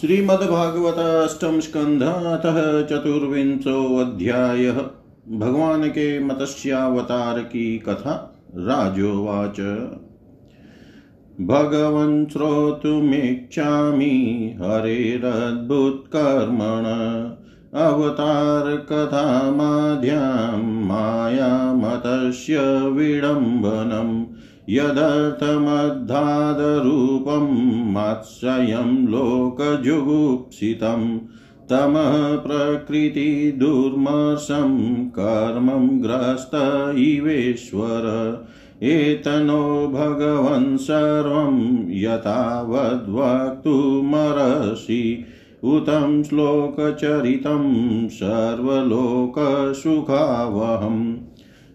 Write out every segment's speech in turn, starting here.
श्रीमद्भागवत अष्टम स्कंध चतुर्विंशो अध्याय भगवान के मत्स्यावतार की कथा राजोवाच। भगवन् श्रोतुमिच्छामि हरेरद्भुतकर्मण अवतारकथामाद्यां मायामतस्य विडम्बनम्। यदर्थमद्धादरूपं मात्स्यं लोकजुगुप्सितं तमः प्रकृतिदुर्मर्शं कर्मं ग्रस्त इवेश्वर। एतनो भगवन् सर्वं यथावद्वक्तुमर्हसि। उतं श्लोकचरितं सर्वलोकसुखावहम्।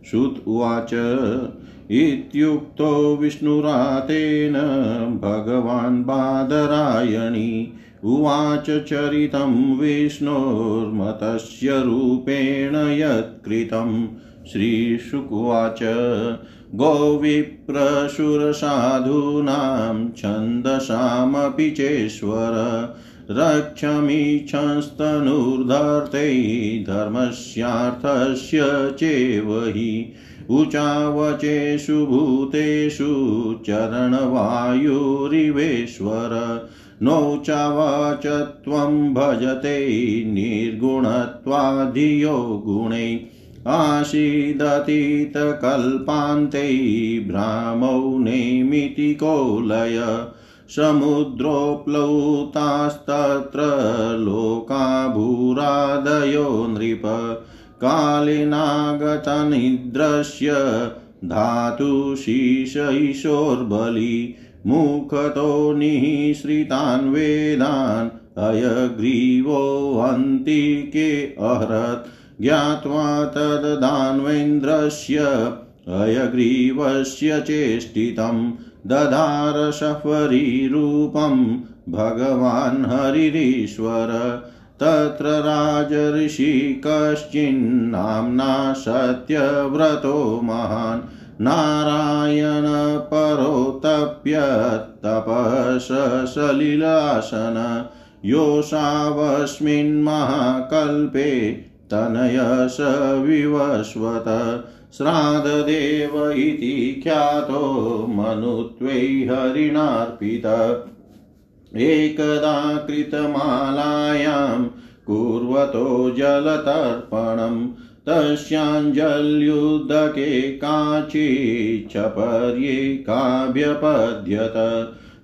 श्रुत उवाच इत्युक्तो विष्णुरातेन भगवान् बादरायणी उवाच चरितं विष्णोर्मतस्य रूपेण यत्कृतं। श्रीशुकुवाच गोविप्रशुरसाधूनां छन्दसामपि चेश्वर रक्षमीच्छंस्तनुर्धर्तै धर्मस्यार्थस्य चेव हि। ऊचावचेषु भूतेषु चरणवायुरिवेश्वर। नोचावाच त्वं भजते निर्गुणत्वाधियो गुणै। आसीदतीतकल्पान्ते भ्रामौ नेमितिको लय समुद्रोप्लौतास्तत्र लोका भूरादयो नृप। कालिनागतनिद्रस्य धातुशीश ईशोर्बलि मुखतो निःसृतान् वेदान् अयग्रीवोऽन्तिके अहरत्। ज्ञात्वा तददान्वेन्द्रस्य अयग्रीवस्य चेष्टितं दधार शफरीरूपं भगवान् हरिरीश्वर। तत्र राजऋषि कश्चिन्नाम्ना सत्यव्रतो महान्। नारायणपरोतप्यतपसलिलासन योषावस्मिन् महाकल्पे तनयस विवस्वत श्राद्धदेव इति ख्यातो मनुत्वै हरिणार्पित। एकदा कृतमालायां कुर्वतो जलतर्पणं तस्याञ्जल्युदके काचिच्छपर्ये काव्यपद्यत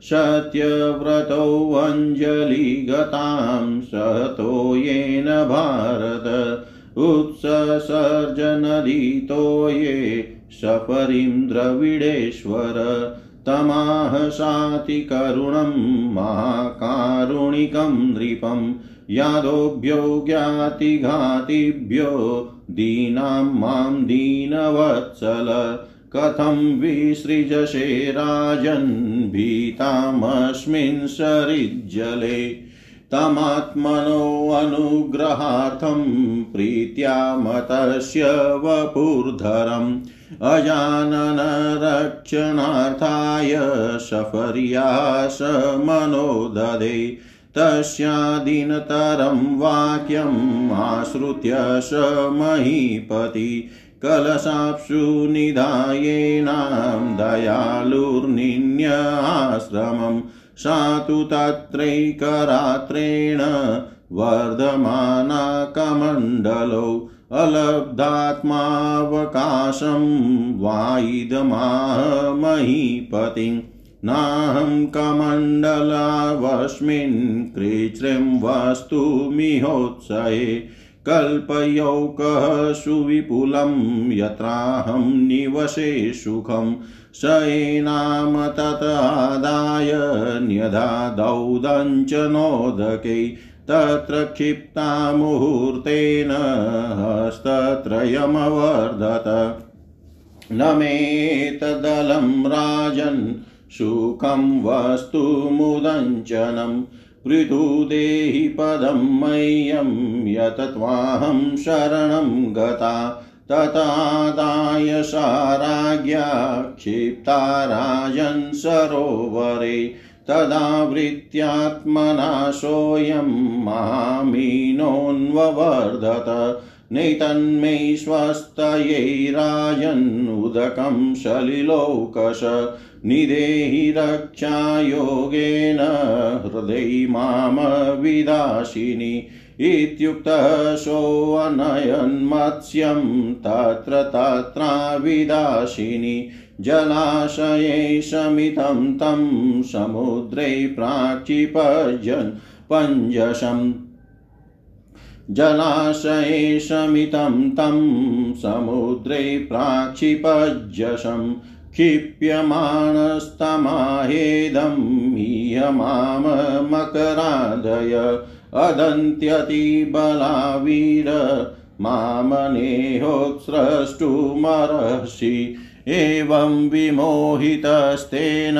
सत्यव्रतोऽञ्जलिगतां सहतो येन भारत, उत्ससर्जनदितो ये सफरीं द्रविडेश्वर। तमाह सातिकरुणं महाकारुणिकं नृपं यादोभ्यो ज्ञातिघातिभ्यो दीनां माँ दीनवत्सल कथं विसृजसे राजन् भीतामस्मिन् सरिज्जले तमात्मनोऽनुग्रहार्थं प्रीत्या मतस्य वपुर्धरम् अजाननरक्षणार्थाय सफर्यास मनो ददे तस्यादिनतरं वाक्यम् आश्रित्य स महीपति। कलशाप्सु निधायेनां दयालुर्निन्य आश्रमं। सा तु तत्रैकरात्रेण वर्धमाना कमण्डलौ अलब्धात्मावकाशं वायिदमाह महीपतिं नाहं कमण्डलावस्मिन् कृच्छ्रिं वस्तुमिहोत्सहे कल्पयौकः सुविपुलं यत्राहं निवसे सुखं स एनाम ततादाय न्यधादौदञ्चनोदकै तत्र क्षिप्ता मुहूर्तेन हस्तत्रयमवर्धत। न मेतदलं राजन् सुखं वस्तु मुदञ्चनं पृथुदेहि पदं मह्यं यत त्वाहं शरणं गता। ततादाय सा राज्ञा क्षिप्ता राजन् सरोवरे तदावृत्यात्मना सोऽयं मामीनोऽन्ववर्धत। नैतन्मे स्वस्तयै राजन्नुदकं सलिलोकश निदेहि रक्षायोगेन हृदय मामविदाशिनि। इत्युक्तः सोऽनयन्मत्स्यं तत्र तत्राविदाशिनि। जलाशये शमितं तं समुद्रे प्राक्षिपजन् पञ्जसम् जलाशये शमितं तं समुद्रे प्राक्षिपजसम् क्षिप्यमाणस्तमाहेदं मीयमामकरादय अदन्त्यति बलावीर मामनेहोत्स्रष्टुमर्षि एवं विमोहितस्तेन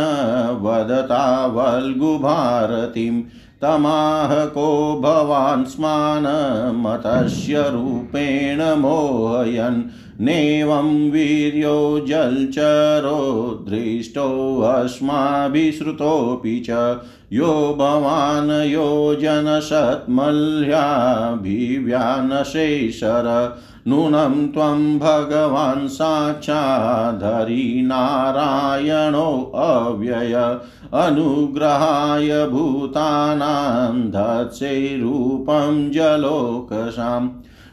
वदता वल्गुभारतीं। तमाह को भवान् स्मानमतस्य रूपेण मोहयन्। नेवं वीर्यो जलचरो दृष्टोऽस्माभिश्रुतोऽपि च। यो भवान् योजनशत्मल्याभिव्यानशेषर नूनं त्वं भगवान् साक्षाद्धरी नारायणोऽव्यय अनुग्रहाय भूतानां धत्से रूपं जलोकसाम्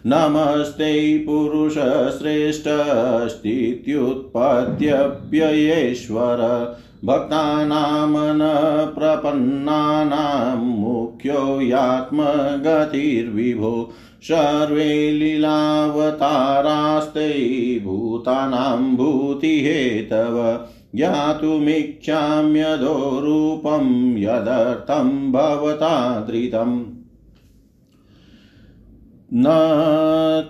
नमस्ते पुरुषश्रेष्ठस्थित्युत्पत्त्यप्ययेश्वर भक्तानां न प्रपन्नानां मुख्यो यात्मगतिर्विभो। सर्वे लीलावतारास्ते भूतानां भूतिहेतव ज्ञातुमिच्छाम्यधो रूपं यदर्थं भवता धृतम् न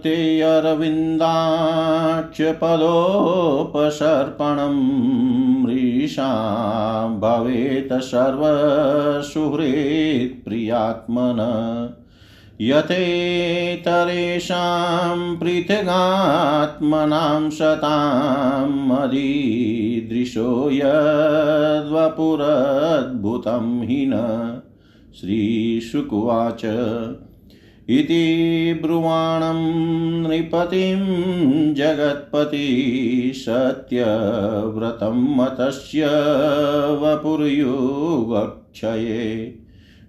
ते अरविन्दाक्षपदोपसर्पणं मृषा भवेत् सर्वसुहृत्प्रियात्मन। यथेतरेषां पृथगात्मनां शतां मदीदृशो यद्वपुरद्भुतं हि न श्रीशुकुवाच। इति ब्रुवाणं नृपतिं जगत्पति सत्यव्रतं मतस्य वपुर्युगक्षये।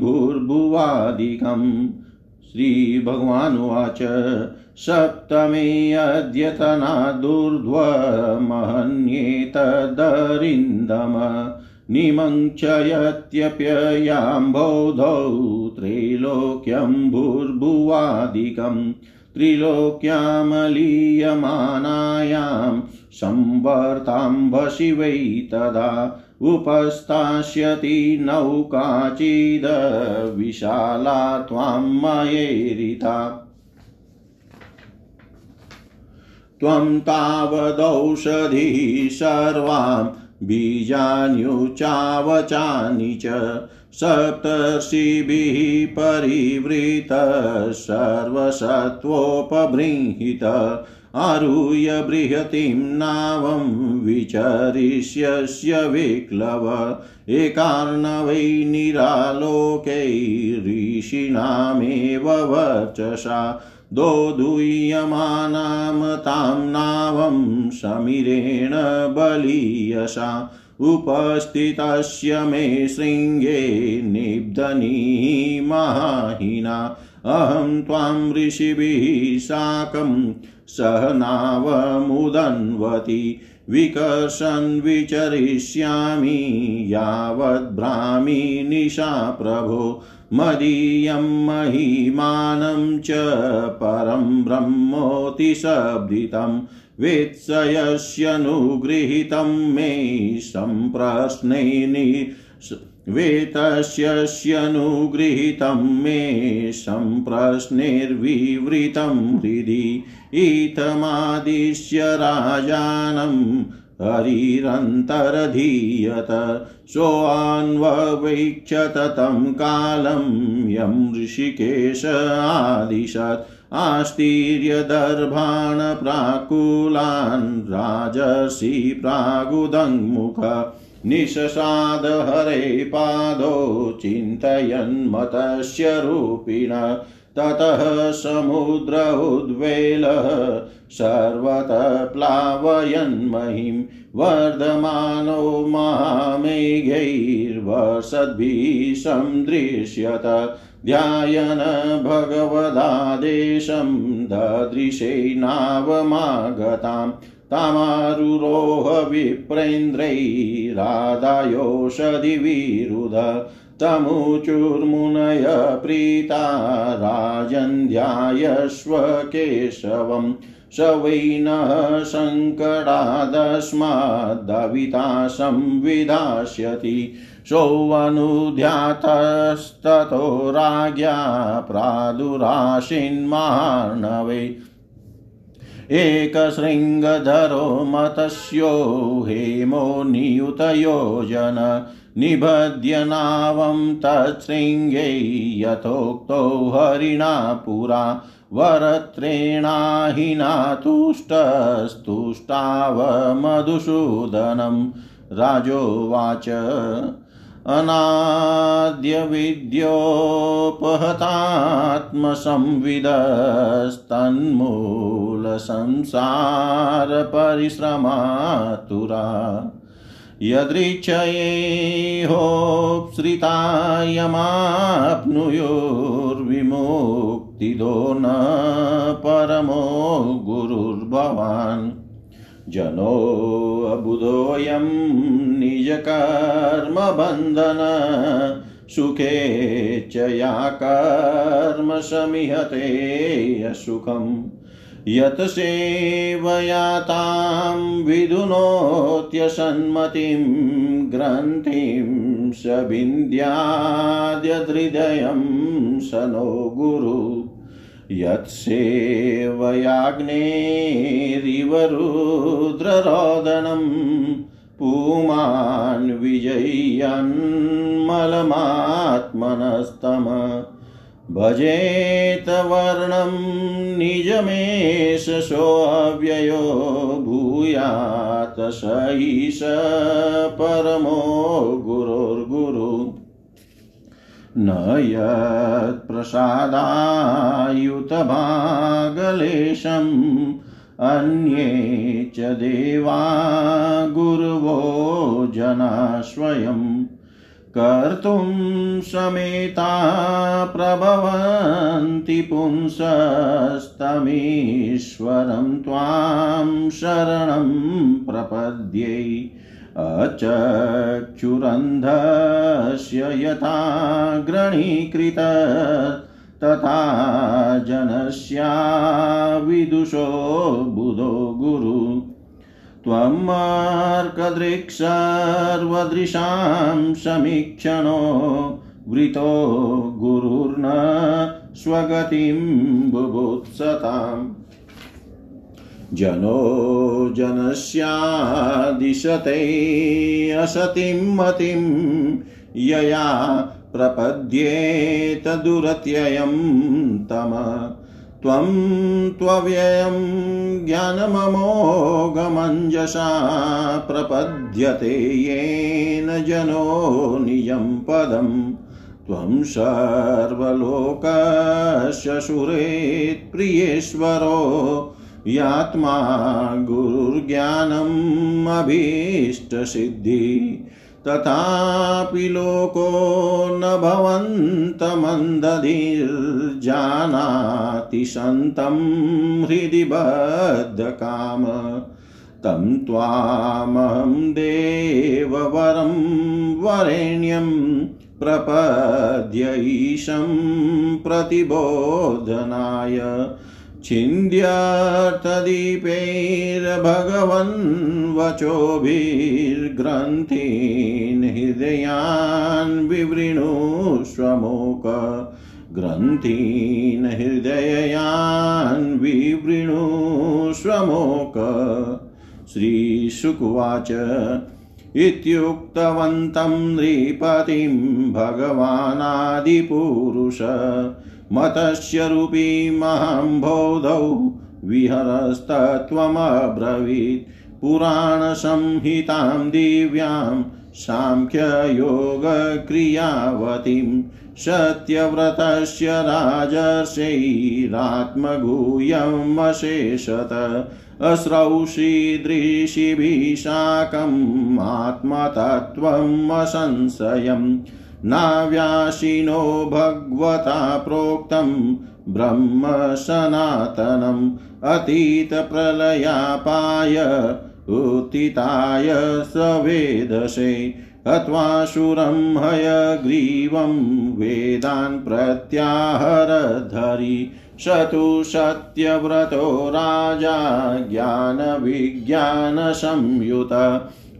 भूर्भुवादिकम् श्रीभगवानुवाच सप्तमे अद्यतनादुर्ध्वमहन्येतदरिन्दम निमञ्चयत्यप्ययाम्बोधौ त्रैलोक्यं भूर्भुवादिकं त्रिलोक्यामलीयमानायां संवर्ताम्भसि वै तदा उपस्थास्यति नौकाचिदविशाला त्वां मयेरिता। त्वं तावदौषधिः सर्वां बीजान्युचावचानि च सप्तर्षिभिः परिवृतः सर्वसत्त्वोपबृंहित। आरुह्य बृहतीं नावं विचरिष्यस्य विक्लव। एकार्णवै निरालोकैऋषीणामेव वर्चसा। दोदुह्यमानां तां नावं समीरेण बलीयसा। उपस्थितस्य मे शृङ्गे निब्धनीमाहिना अहं त्वां ऋषिभिः साकं सह नावमुदन्वती। विकर्षन् विचरिष्यामि यावद्भ्रामि निशा प्रभो। मदीयं महिमानं च परं ब्रह्मोतिशब्दितं वेत्सयस्यनुगृहीतं मे सम्प्रश्ने वेतस्यनुगृहीतं मे सम्प्रश्नेर्विवृतं हृदि इत्थमादिश्य राजानम् हरिरन्तरधीयत सोऽन्ववीक्षत तं कालं यं ऋषिकेश आदिशत् आस्तीर्यदर्भान् प्राकुलान् राजर्षि प्रागुदङ्मुख निशसाद हरे पादो चिन्तयन्मतस्य रूपिण। ततः समुद्र उद्वेलः सर्वतः प्लावयन्महिं। वर्धमानो महामेघैर्वर्षद्भिः सन्दृश्यत ध्यायन् भगवदादेशं ददृशे नावमागताम्। तामारुरोह विप्रेन्द्रैरादायोषधिविरुध तमुचुर्मुनय प्रीता राजन्ध्यायश्व केशवम् स वै नः सङ्कटादस्माद्दविता संविधास्यति सोऽनुध्यातस्ततो राज्ञा प्रादुराशिन्मार्णवे एकशृङ्गधरो मतस्यो हेमो नियुतयोजन निबध्य नावं तच्छृङ्गे यथोक्तो हरिणा पुरा वरत्रेणाहिना तुष्टस्तुष्टावमधुसूदनं राजोवाच अनाद्यविद्योपहतात्मसंविदस्तन्मूलसंसारपरिश्रमातुरा यदृच्छयेहोप्सृतायमाप्नुयुर्विमुक्तिदो न परमो गुरुर्भवान्। जनोऽबुधोऽयं निजकर्मबन्धन सुखे च या कर्म समिहते असुखम्। यत् सेवया तां विधुनोत्यसन्मतिं ग्रन्थिं स विन्द्याद्यहृदयं स नो गुरु। यत्सेवयाग्नेरिव रुद्ररोदनं पुमान् विजयन्मलमात्मनस्तम भजेत वर्णं निजमेष सोऽव्ययो भूयात् स ईश परमो गुरोर्गुरु। न यत्प्रसादायुतभागलेशम् अन्ये च देवा गुरवो जना स्वयम् कर्तुं समेता प्रभवन्ति पुंसस्तमीश्वरं त्वां शरणं प्रपद्ये अचक्षुरन्धस्य यथा गृणीकृत तथा जनस्या विदुषो बुधो गुरु। त्वमर्कदृक्सर्वदृशां समीक्षणो वृतो गुरुर्न स्वगतिं बुभुत्सताम्। जनो जनस्यादिशते असतिं मतिं यया प्रपद्येत दुरत्ययं तम। त्वं त्वव्ययं ज्ञानममोघमञ्जसा प्रपद्यते येन जनो निजं पदम् त्वं सर्वलोकस्य सुरेत्प्रियेश्वरो यात्मा गुरुर्ज्ञानम् अभीष्टसिद्धि। तथापि लोको न भवन्तमन्दधिर्जानाति सन्तं हृदि बद्धकाम। तं त्वामहं देववरं वरेण्यं प्रपद्य ईशं प्रतिबोधनाय। छिन्द्यर्थदीपैर्भगवन् वचोभिर्ग्रन्थीन् हृदयान् विवृणुष्वमोक ग्रन्थीन् हृदयान् विवृणुष्वमोक श्रीशुकुवाच इत्युक्तवन्तं नृपतिं भगवानादिपुरुष मतस्य रूपी महाम्बोधौ विहरस्तत्त्वमब्रवीत्। पुराणसंहितां दिव्यां साङ्ख्ययोगक्रियावतीं सत्यव्रतस्य राजर्षैरात्मगूयमशेषत अस्रौषीदृशिभिः साकम् आत्मतत्त्वम् असंशयम्। नाव्यासिनो भगवता प्रोक्तं ब्रह्म सनातनम् अतीतप्रलयापाय उत्थिताय सवेदसे हत्वासुरं हयग्रीवं वेदान् प्रत्याहरधरि स तु सत्यव्रतो राजा ज्ञानविज्ञानसंयुत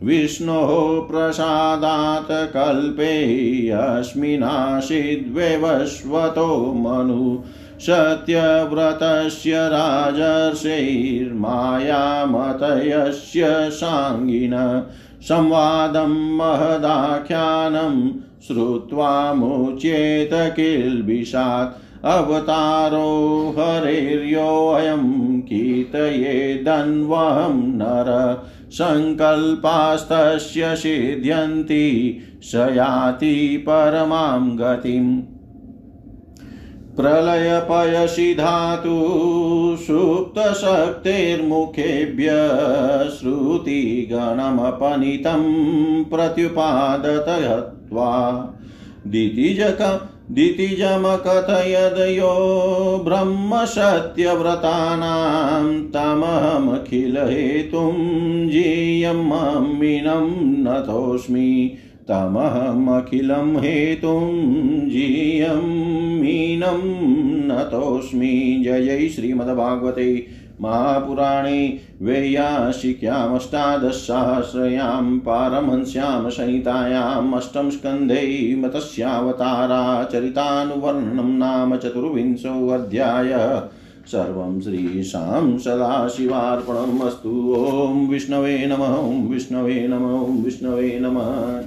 विष्णोः प्रसादात् कल्पेऽस्मिनासीद्वैवस्वतो मनु सत्यव्रतस्य राजर्षैर्मायामतयस्य साङ्गिन संवादं महदाख्यानं श्रुत्वा मुचेत किल्बिषात्। अवतारो हरेर्योऽयं कीर्तयेदन्वहं नर। सङ्कल्पास्तस्य सिद्ध्यन्ति स याति परमां गतिम्। प्रलयपयसि धातु सुप्तशक्तेर्मुखेभ्य श्रुतिगणमपनीतं प्रत्युपादतयत्वा दितिजक दितिजमकथयदयो ब्रह्मसत्यव्रतानां तमहमखिलहेतुं जीयममिनं नतोऽस्मि तमहमखिलं हेतुं जीयं मीनं नतोऽस्मि। जय श्रीमद्भागवते। महापुराणे वेयाशिक्यामष्टादशसहस्रयां पारमंस्यां संहितायाम् अष्टम स्कन्धे मतस्यावतारा चरितानुवर्णनं नाम चतुर्विंशोऽध्याय। सर्वं श्रीशां सदाशिवार्पणम् ॐ विष्णवे नमः विष्णवे नमः विष्णवे नमः।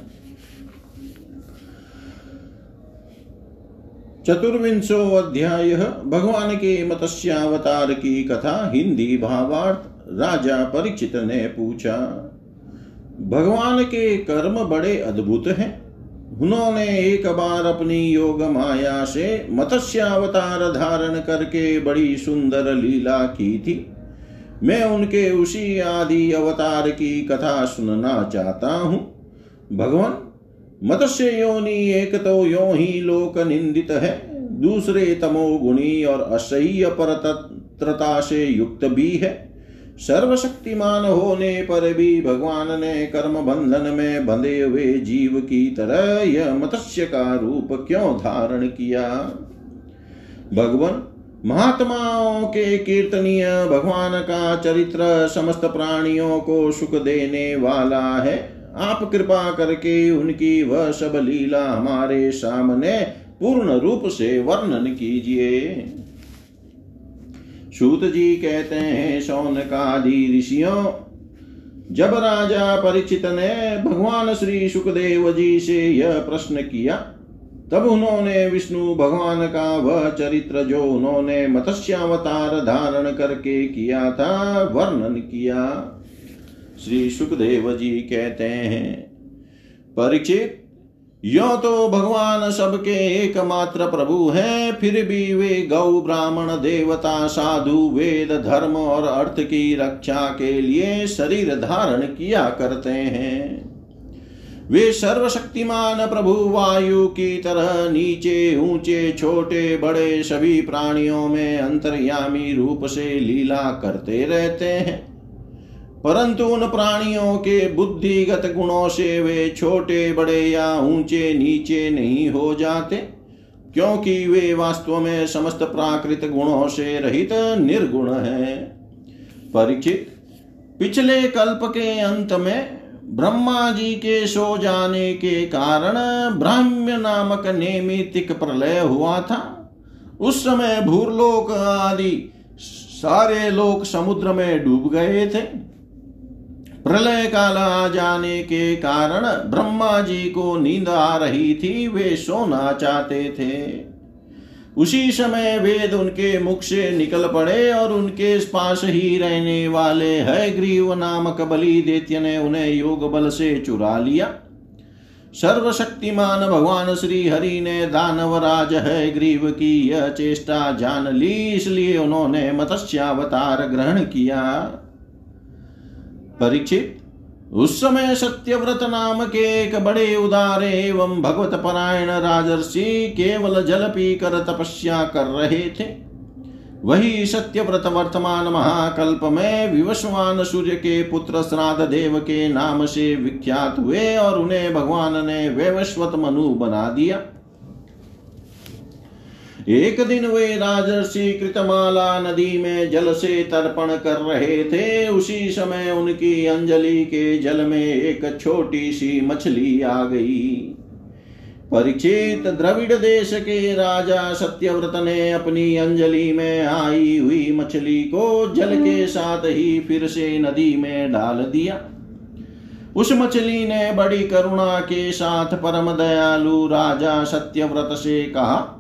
चतुर्विंशो अध्याय भगवान के मत्स्यावतार की कथा, हिंदी भावार्थ, राजा परीक्षित ने पूछा। भगवान के कर्म बड़े अद्भुत हैं। उन्होंने एक बार अपनी योग माया से मत्स्यावतार धारण करके बड़ी सुंदर लीला की थी। मैं उनके उसी आदि अवतार की कथा सुनना चाहता हूँ। भगवान मत्स्य योनि एक तो यो ही लोक निंदित है। दूसरे तमोगुणी और असह्य परतत्रता से युक्त भी है। सर्वशक्तिमान होने पर भी भगवान ने कर्म बंधन में बंधे हुए जीव की तरह यह मत्स्य का रूप क्यों धारण किया? भगवान, महात्माओं के कीर्तनीय भगवान का चरित्र समस्त प्राणियों को सुख देने वाला है। आप कृपा करके उनकी वह सब लीला हमारे सामने पूर्ण रूप से वर्णन कीजिए। सूत जी कहते हैं सौन शौनकादि ऋषियों, जब राजा परिचित ने भगवान श्री सुखदेव जी से यह प्रश्न किया, तब उन्होंने विष्णु भगवान का वह चरित्र जो उन्होंने मत्स्यावतार धारण करके किया था, वर्णन किया। श्री सुखदेव जी कहते हैं परीक्षित यो तो भगवान सबके एकमात्र प्रभु हैं, फिर भी वे गौ ब्राह्मण देवता, साधु, वेद, धर्म और अर्थ की रक्षा के लिए शरीर धारण किया करते हैं। वे सर्वशक्तिमान प्रभु, वायु की तरह नीचे, ऊँचे, छोटे, बड़े सभी प्राणियों में अंतर्यामी रूप से लीला करते रहते हैं। परंतु उन प्राणियों के बुद्धिगत गुणों से वे छोटे, बड़े या ऊँचे, नीचे नहीं हो जाते, क्योंकि वे वास्तव में समस्त प्राकृत गुणों से रहित निर्गुण है। परीक्षित, पिछले कल्प के अंत में ब्रह्मा जी के सो जाने के कारण ब्राह्म्य नामक नेमितिक प्रलय हुआ था। उस समय भूरलोक आदि सारे लोग समुद्र में डूब गए थे। प्रलय काल आ जाने के कारण ब्रह्मा जी को नींद आ रही थी, वे सोना चाहते थे। उसी समय वेद उनके मुख से निकल पड़े और उनके पास ही रहने वाले है ग्रीव नामक बलि देत्य ने उन्हें योग बल से चुरा लिया। सर्वशक्तिमान भगवान श्री हरि ने दानवराज है ग्रीव की यह चेष्टा जान ली, इसलिए उन्होंने मत्स्यावतार ग्रहण किया। परीक्षित उस समय सत्यव्रत नाम के एक बड़े उदार एवं भगवत परायण राजर्षि केवल जल पीकर तपस्या कर रहे थे। वही सत्यव्रत वर्तमान महाकल्प में विवस्वान सूर्य के पुत्र श्राद्ध देव के नाम से विख्यात हुए और उन्हें भगवान ने वैवस्वत मनु बना दिया। एक दिन वे राजर्षि कृतमाला नदी में जल से तर्पण कर रहे थे। उसी समय उनकी अंजलि के जल में एक छोटी सी मछली आ गई। परीक्षित द्रविड़ देश के राजा सत्यव्रत ने अपनी अंजलि में आई हुई मछली को जल के साथ ही फिर से नदी में डाल दिया। उस मछली ने बड़ी करुणा के साथ परम दयालु राजा सत्यव्रत से कहा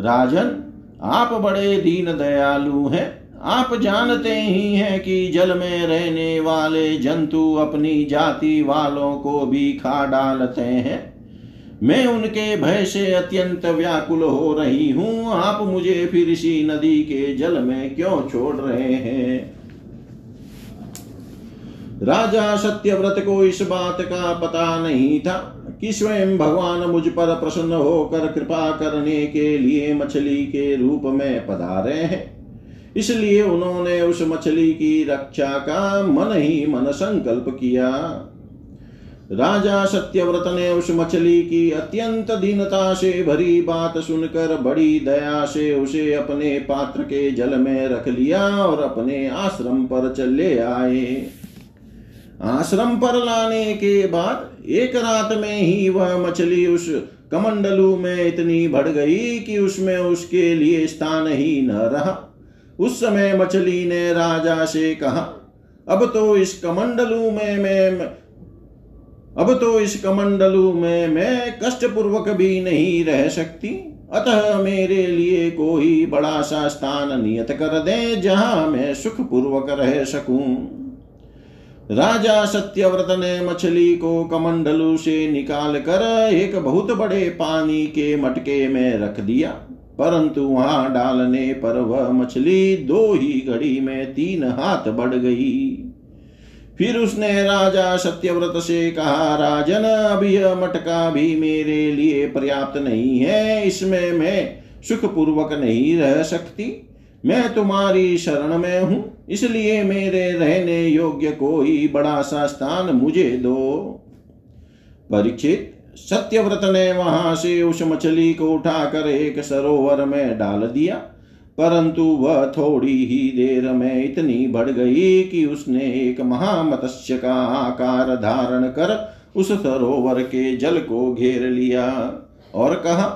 राजन, आप बड़े दीन दयालु हैं। आप जानते ही हैं कि जल में रहने वाले जंतु अपनी जाति वालों को भी खा डालते हैं। मैं उनके भय से अत्यंत व्याकुल हो रही हूँ। आप मुझे फिर इसी नदी के जल में क्यों छोड़ रहे हैं? राजा सत्यव्रत को इस बात का पता नहीं था। कि स्वयं भगवान मुझ पर प्रसन्न होकर कृपा करने के लिए मछली के रूप में पधारे हैं। इसलिए उन्होंने उस मछली की रक्षा का मन ही मन संकल्प किया। राजा सत्यव्रत ने उस मछली की अत्यंत दीनता से भरी बात सुनकर बड़ी दया से उसे अपने पात्र के जल में रख लिया और अपने आश्रम पर चले आए। आश्रम पर लाने के बाद एक रात में ही वह मछली उस कमंडलू में इतनी बढ़ गई कि उसमें उसके लिए स्थान ही न रहा। उस समय मछली ने राजा से कहा, अब तो इस कमंडलू में मैं, अब तो इस कमंडलू में मैं कष्ट पूर्वक भी नहीं रह सकती। अतः मेरे लिए कोई बड़ा सा स्थान नियत कर दे जहाँ मैं सुखपूर्वक रह सकूँ। राजा सत्यव्रत ने मछली को कमंडलू से निकाल कर एक बहुत बड़े पानी के मटके में रख दिया। परंतु वहाँ डालने पर वह मछली दो ही घड़ी में तीन हाथ बढ़ गई। फिर उसने राजा सत्यव्रत से कहा, राजन, अब यह मटका भी मेरे लिए पर्याप्त नहीं है। इसमें मैं सुखपूर्वक नहीं रह सकती। मैं तुम्हारी शरण में हूँ। इसलिए मेरे रहने योग्य कोई बड़ा सा स्थान मुझे दो। परीक्षित सत्यव्रत ने वहाँ से उस मछली को उठाकर एक सरोवर में डाल दिया, परंतु वह थोड़ी ही देर में इतनी बढ़ गई कि उसने एक महामत्स्य का आकार धारण कर उस सरोवर के जल को घेर लिया और कहा,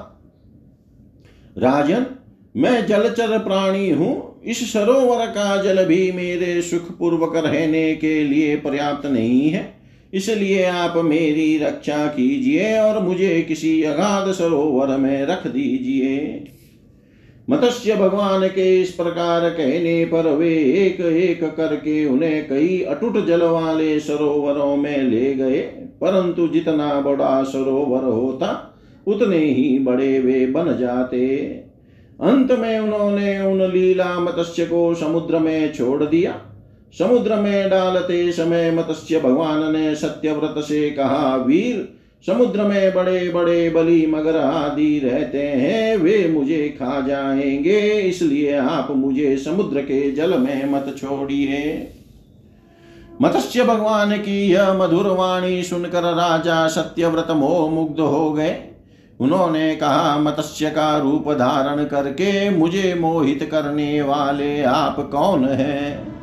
राजन, मैं जलचर प्राणी हूँ इस सरोवर का जल भी मेरे सुख पूर्वक रहने के लिए पर्याप्त नहीं है। इसलिए आप मेरी रक्षा कीजिए और मुझे किसी अगाध सरोवर में रख दीजिए। मत्स्य भगवान के इस प्रकार कहने पर वे एक एक करके उन्हें कई अटूट जल वाले सरोवरों में ले गए, परंतु जितना बड़ा सरोवर होता, उतने ही बड़े वे बन जाते। अंत में उन्होंने उन लीला मत्स्य को समुद्र में छोड़ दिया। समुद्र में डालते समय मत्स्य भगवान ने सत्यव्रत से कहा, वीर, समुद्र में बड़े बड़े बलि मगर आदि रहते हैं, वे मुझे खा जाएँगे, इसलिए आप मुझे समुद्र के जल में मत छोड़िए मत्स्य भगवान की यह मधुर वाणी सुनकर राजा सत्यव्रत मोह मुग्ध हो गए। उन्होंने कहा, मत्स्य का रूप धारण करके मुझे मोहित करने वाले आप कौन हैं?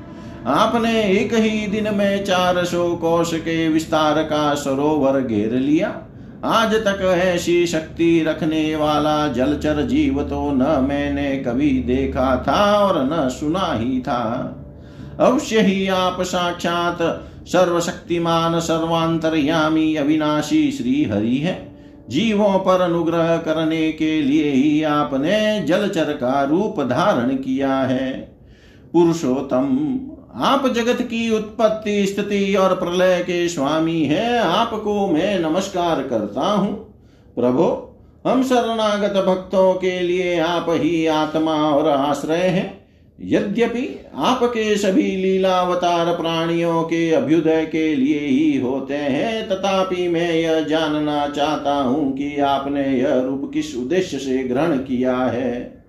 आपने एक ही दिन में चार सौ कोश के विस्तार का सरोवर घेर लिया। आज तक ऐसी शक्ति रखने वाला जलचर जीव तो न मैंने कभी देखा था और न सुना ही था। अवश्य ही आप साक्षात सर्वशक्तिमान, सर्वांतरयामी, अविनाशी श्री हरि है। जीवों पर अनुग्रह करने के लिए ही आपने जलचर का रूप धारण किया है। पुरुषोत्तम, आप जगत की उत्पत्ति, स्थिति और प्रलय के स्वामी हैं। आपको मैं नमस्कार करता हूँ। प्रभो, हम शरणागत भक्तों के लिए आप ही आत्मा और आश्रय हैं। यद्यपि आपके सभी लीलावतार प्राणियों के अभ्युदय के लिए ही होते हैं, तथापि मैं यह जानना चाहता हूँ कि आपने यह रूप किस उद्देश्य से ग्रहण किया है।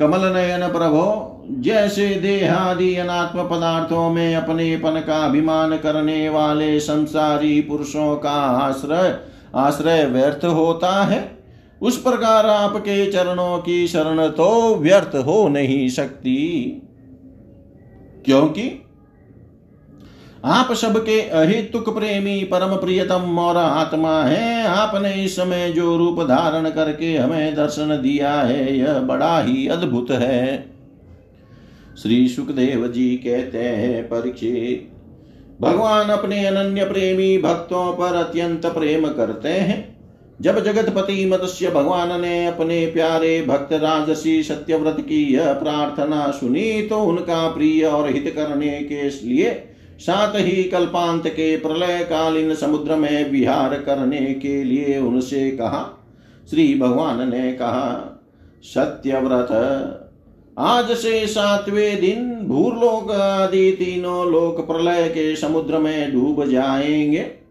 कमल नयन प्रभो, जैसे देहादि अनात्म पदार्थों में अपनेपन का अभिमान करने वाले संसारी पुरुषों का आश्रय आश्रय व्यर्थ होता है। उस प्रकार आपके चरणों की शरण तो व्यर्थ हो नहीं सकती। क्योंकि आप सबके अहितुक प्रेमी, परम प्रियतम और आत्मा है। आपने इस समय जो रूप धारण करके हमें दर्शन दिया है, यह बड़ा ही अद्भुत है। श्री सुखदेव जी कहते हैं, परीक्षित, भगवान अपने अनन्य प्रेमी भक्तों पर अत्यंत प्रेम करते हैं। जब जगतपति मत्स्य भगवान ने अपने प्यारे भक्त राजसी सत्यव्रत की यह प्रार्थना सुनी तो उनका प्रिय और हित करने के लिए साथ ही कल्पांत के प्रलय कालीन समुद्र में विहार करने के लिए उनसे कहा। श्री भगवान ने कहा, सत्यव्रत, आज से सातवें दिन भूलोक आदि तीनों लोक प्रलय के समुद्र में डूब जाएँगे।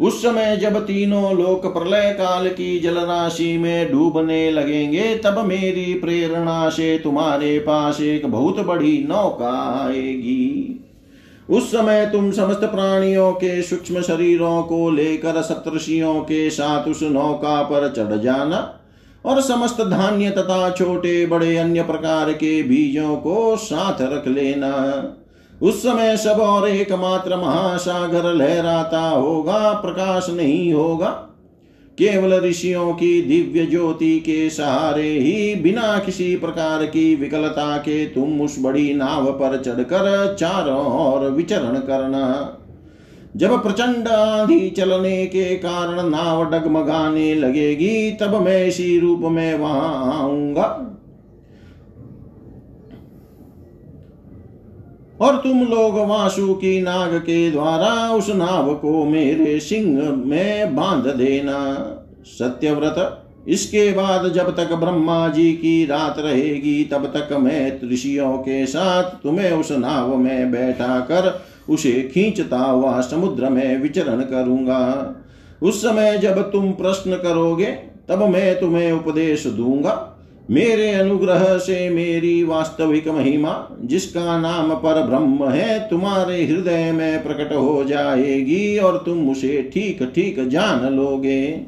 उस समय जब तीनों लोक प्रलय काल की जलराशि में डूबने लगेंगे, तब मेरी प्रेरणा से तुम्हारे पास एक बहुत बड़ी नौका आएगी। उस समय तुम समस्त प्राणियों के सूक्ष्म शरीरों को लेकर सप्तषियों के साथ उस नौका पर चढ़ जाना और समस्त धान्य तथा छोटे बड़े अन्य प्रकार के बीजों को साथ रख लेना। उस समय सब और एकमात्र महासागर लहराता होगा, प्रकाश नहीं होगा। केवल ऋषियों की दिव्य ज्योति के सहारे ही बिना किसी प्रकार की विकलता के तुम उस बड़ी नाव पर चढ़कर चारों ओर विचरण करना। जब प्रचंड आंधी चलने के कारण नाव डगमगाने लगेगी, तब मैं इसी रूप में वहाँ आऊँगा। और तुम लोग वासु की नाग के द्वारा उस नाव को मेरे सिंह में बाँध देना। सत्यव्रत, इसके बाद जब तक ब्रह्मा जी की रात रहेगी, तब तक मैं ऋषियों के साथ तुम्हें उस नाव में बैठा कर उसे खींचता हुआ समुद्र में विचरण करूँगा। उस समय जब तुम प्रश्न करोगे, तब मैं तुम्हें उपदेश दूँगा। मेरे अनुग्रह से मेरी वास्तविक महिमा, जिसका नाम पर ब्रह्म है, तुम्हारे हृदय में प्रकट हो जाएगी और तुम उसे ठीक ठीक जान लोगे।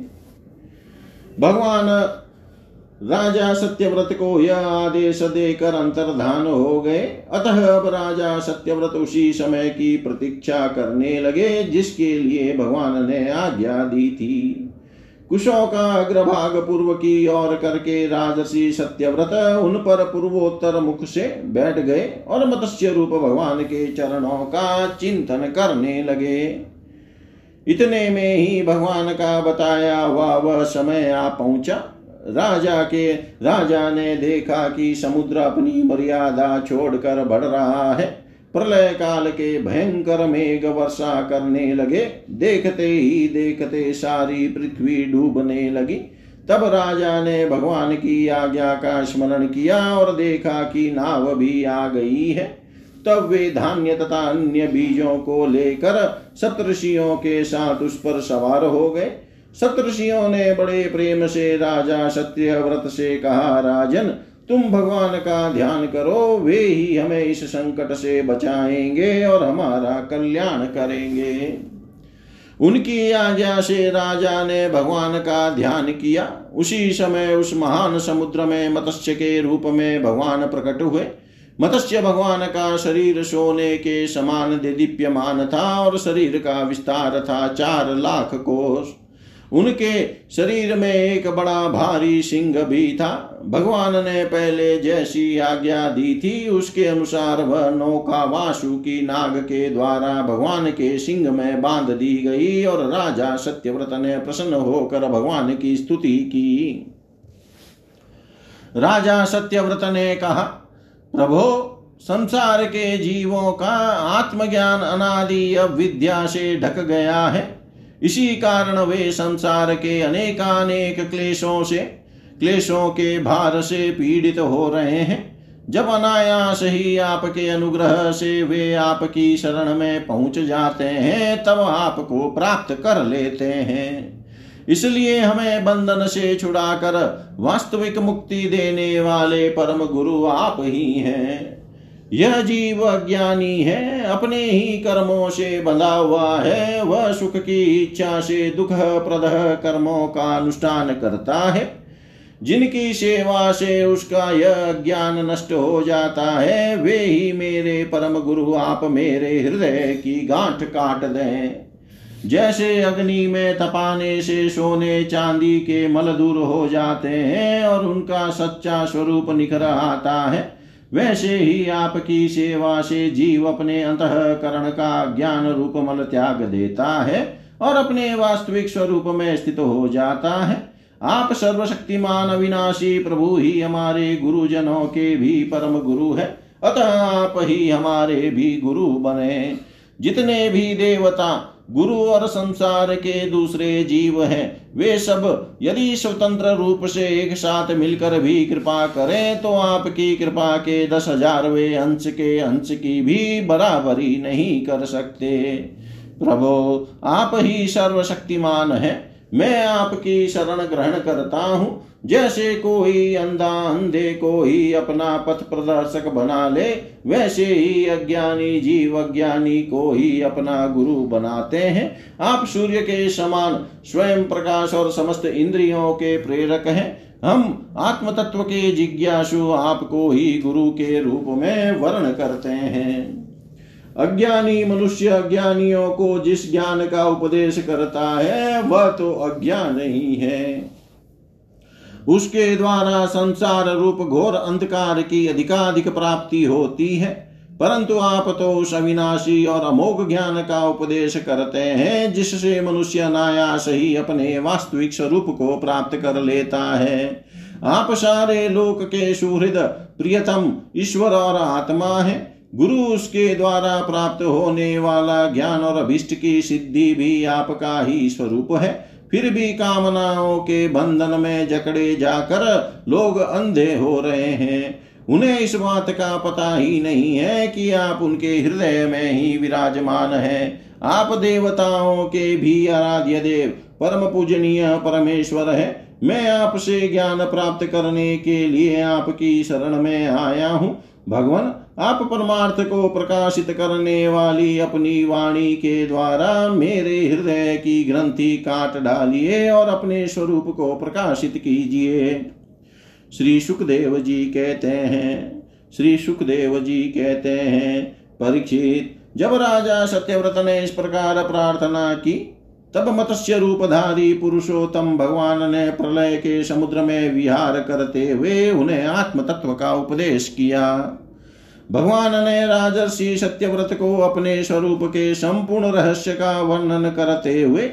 भगवान, राजा सत्यव्रत को यह आदेश देकर अंतर्धान हो गए। अतः अब राजा सत्यव्रत उसी समय की प्रतीक्षा करने लगे, जिसके लिए भगवान ने आज्ञा दी थी। कुशों का अग्रभाग पूर्व की ओर करके राजसी सत्यव्रत उन पर पूर्वोत्तर मुख से बैठ गए और मत्स्य रूप भगवान के चरणों का चिंतन करने लगे। इतने में ही भगवान का बताया हुआ वह समय आ पहुँचा। राजा के, राजा ने देखा कि समुद्र अपनी मर्यादा छोड़कर बढ़ रहा है। प्रलय काल के भयंकर मेघ वर्षा करने लगे। देखते ही, देखते सारी पृथ्वी डूबने लगी। तब राजा ने भगवान की आज्ञा का स्मरण किया और देखा कि नाव भी आ गई है। तब वे धान्य तथा अन्य बीजों को लेकर सप्तषियों के साथ उस पर सवार हो गए। सप्तषियों ने बड़े प्रेम से राजा सत्य व्रत से कहा, राजन तुम भगवान का ध्यान करो, वे ही हमें इस संकट से बचाएँगे और हमारा कल्याण करेंगे। उनकी आज्ञा से राजा ने भगवान का ध्यान किया। उसी समय उस महान समुद्र में मत्स्य के रूप में भगवान प्रकट हुए। मत्स्य भगवान का शरीर सोने के समान दीप्यमान था और शरीर का विस्तार था चार लाख कोष उनके शरीर में एक बड़ा भारी सिंह भी था। भगवान ने पहले जैसी आज्ञा दी थी, उसके अनुसार वह नौका वासुकी नाग के द्वारा भगवान के सिंह में बाँध दी गई और राजा सत्यव्रत ने प्रसन्न होकर भगवान की स्तुति की। राजा सत्यव्रत ने कहा, प्रभो, संसार के जीवों का आत्मज्ञान अनादि अब विद्या से ढक गया है। इसी कारण वे संसार के अनेकानेक क्लेशों से, क्लेशों के भार से पीड़ित हो रहे हैं। जब अनायास ही आपके अनुग्रह से वे आपकी शरण में पहुँच जाते हैं, तब आपको प्राप्त कर लेते हैं। इसलिए हमें बंधन से छुड़ाकर वास्तविक मुक्ति देने वाले परम गुरु आप ही हैं। यह जीव अज्ञानी है, अपने ही कर्मों से बंधा हुआ है, वह सुख की इच्छा से दुख प्रद कर्मों का अनुष्ठान करता है। जिनकी सेवा से उसका यह ज्ञान नष्ट हो जाता है, वे ही मेरे परम गुरु, आप मेरे हृदय की गांठ काट दें। जैसे अग्नि में तपाने से सोने चांदी के मल दूर हो जाते हैं और उनका सच्चा स्वरूप निखर आता है वैसे ही आपकी सेवा से जीव अपने अंतकरण का ज्ञान रूप मल त्याग देता है और अपने वास्तविक स्वरूप में स्थित हो जाता है। आप सर्वशक्तिमान अविनाशी प्रभु ही हमारे गुरुजनों के भी परम गुरु है। अतः आप ही हमारे भी गुरु बने। जितने भी देवता गुरु और संसार के दूसरे जीव हैं। वे सब यदि स्वतंत्र रूप से एक साथ मिलकर भी कृपा करें तो आपकी कृपा के दस हजारवे अंश के अंश की भी बराबरी नहीं कर सकते। प्रभो, आप ही सर्वशक्तिमान है। मैं आपकी शरण ग्रहण करता हूँ। जैसे कोई अंधा अंधे को ही अपना पथ प्रदर्शक बना ले, वैसे ही अज्ञानी जीव अज्ञानी को ही अपना गुरु बनाते हैं। आप सूर्य के समान स्वयं प्रकाश और समस्त इंद्रियों के प्रेरक हैं। हम आत्म तत्व के जिज्ञासु आपको ही गुरु के रूप में वर्ण करते हैं। अज्ञानी मनुष्य अज्ञानियों को जिस ज्ञान का उपदेश करता है, वह तो अज्ञान ही है। उसके द्वारा संसार रूप घोर अंधकार की अधिकाधिक प्राप्ति होती है, परंतु आप तो उस अविनाशी और अमोघ ज्ञान का उपदेश करते हैं, जिससे मनुष्य अनायास ही अपने वास्तविक स्वरूप को प्राप्त कर लेता है। आप सारे लोक के सुहृद, प्रियतम, ईश्वर और आत्मा है। गुरु उसके द्वारा प्राप्त होने वाला ज्ञान और अभिष्ट की सिद्धि भी आपका ही स्वरूप है। फिर भी कामनाओं के बंधन में जकड़े जाकर लोग अंधे हो रहे हैं। उन्हें इस बात का पता ही नहीं है कि आप उनके हृदय में ही विराजमान हैं। आप देवताओं के भी आराध्य देव, परम पूजनीय परमेश्वर है। मैं आपसे ज्ञान प्राप्त करने के लिए आपकी शरण में आया हूँ। भगवान आप परमार्थ को प्रकाशित करने वाली अपनी वाणी के द्वारा मेरे हृदय की ग्रंथि काट डालिए और अपने स्वरूप को प्रकाशित कीजिए। श्री सुखदेव जी कहते हैं, श्री सुखदेव जी कहते हैं, परीक्षित, जब राजा सत्यव्रत ने इस प्रकार प्रार्थना की, तब मत्स्य रूपधारी पुरुषोत्तम भगवान ने प्रलय के समुद्र में विहार करते हुए उन्हें आत्म तत्व का उपदेश किया। भगवान ने राजर्षि सत्यव्रत को अपने स्वरूप के संपूर्ण रहस्य का वर्णन करते हुए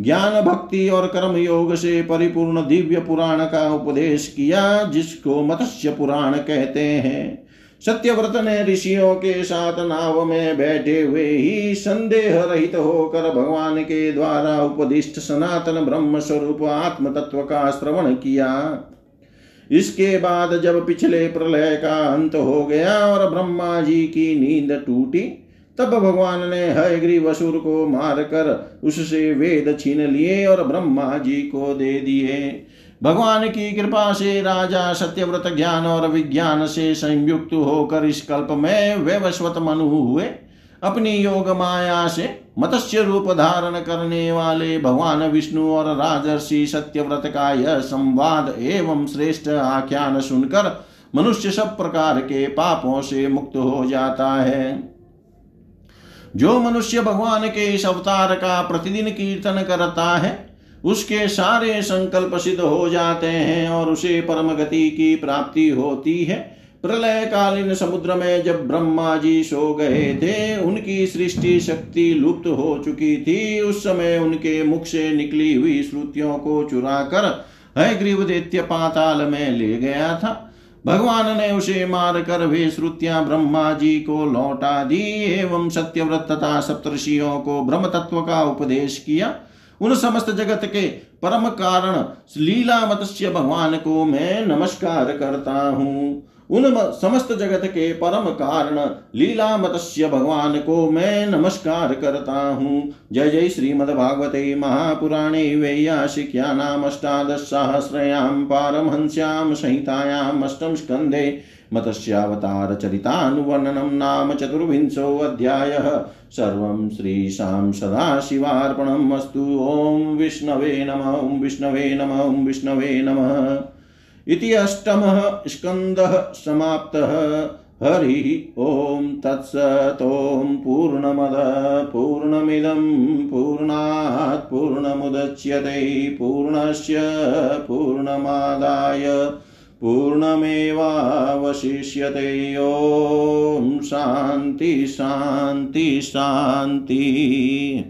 ज्ञान भक्ति और कर्म योग से परिपूर्ण दिव्य पुराण का उपदेश किया, जिसको मत्स्य पुराण कहते हैं। सत्यव्रत ने ऋषियों के साथ नाव में बैठे हुए ही संदेह रहित होकर भगवान के द्वारा उपदिष्ट सनातन ब्रह्म स्वरूप आत्म तत्व का श्रवण किया। इसके बाद जब पिछले प्रलय का अंत हो गया और ब्रह्मा जी की नींद टूटी, तब भगवान ने हयग्रीवसुर को मारकर उससे वेद छीन लिए और ब्रह्मा जी को दे दिए। भगवान की कृपा से राजा सत्यव्रत ज्ञान और विज्ञान से संयुक्त होकर इस कल्प में वैवस्वत मनु हुए। अपनी योग माया से मत्स्य रूप धारण करने वाले भगवान विष्णु और राजर्षि सत्यव्रत का यह संवाद एवं श्रेष्ठ आख्यान सुनकर मनुष्य सब प्रकार के पापों से मुक्त हो जाता है। जो मनुष्य भगवान के इस अवतार का प्रतिदिन कीर्तन करता है, उसके सारे संकल्प सिद्ध हो जाते हैं और उसे परम गति की प्राप्ति होती है। प्रलय कालीन समुद्र में जब ब्रह्मा जी सो गए थे, उनकी सृष्टि शक्ति लुप्त हो चुकी थी। उस समय उनके मुख से निकली हुई श्रुतियों को चुरा कर हयग्रीव दैत्य पाताल में ले गया था। भगवान ने उसे मार कर वे श्रुतियाँ ब्रह्मा जी को लौटा दी। एवं सत्यव्रत तथा सप्तषियों को ब्रह्म तत्व का उपदेश किया। उन समस्त जगत के परम कारण लीला मत्स्य भगवान को मैं नमस्कार करता हूँ। उन समस्त जगत के परम कारण लीला मत्स्य भगवान को मैं नमस्कार करता हूँ। जय जय श्रीमद्भागवते महापुराणे वेयाशिख्यानाम अष्टादशसहस्रयां पारमहंस्यां संहितायाम् अष्टम स्कन्धे मत्स्यावतारचरितानुवर्णनं नाम चतुर्विंशोऽध्यायः सर्वं श्रीशां सदाशिवार्पणम् अस्तु। ॐ विष्णवे नम, ॐ विष्णवे नम, ॐ विष्णवे नमः। इति अष्टमः स्कन्दः समाप्तः। हरिः ॐ तत्सत् ॐ पूर्णमद, पूर्णमिदं, पूर्णात् पूर्णमुदच्यते, पूर्णस्य पूर्णमादाय, पूर्णमेवावशिष्यते। ॐ शान्ति शान्ति शान्ति।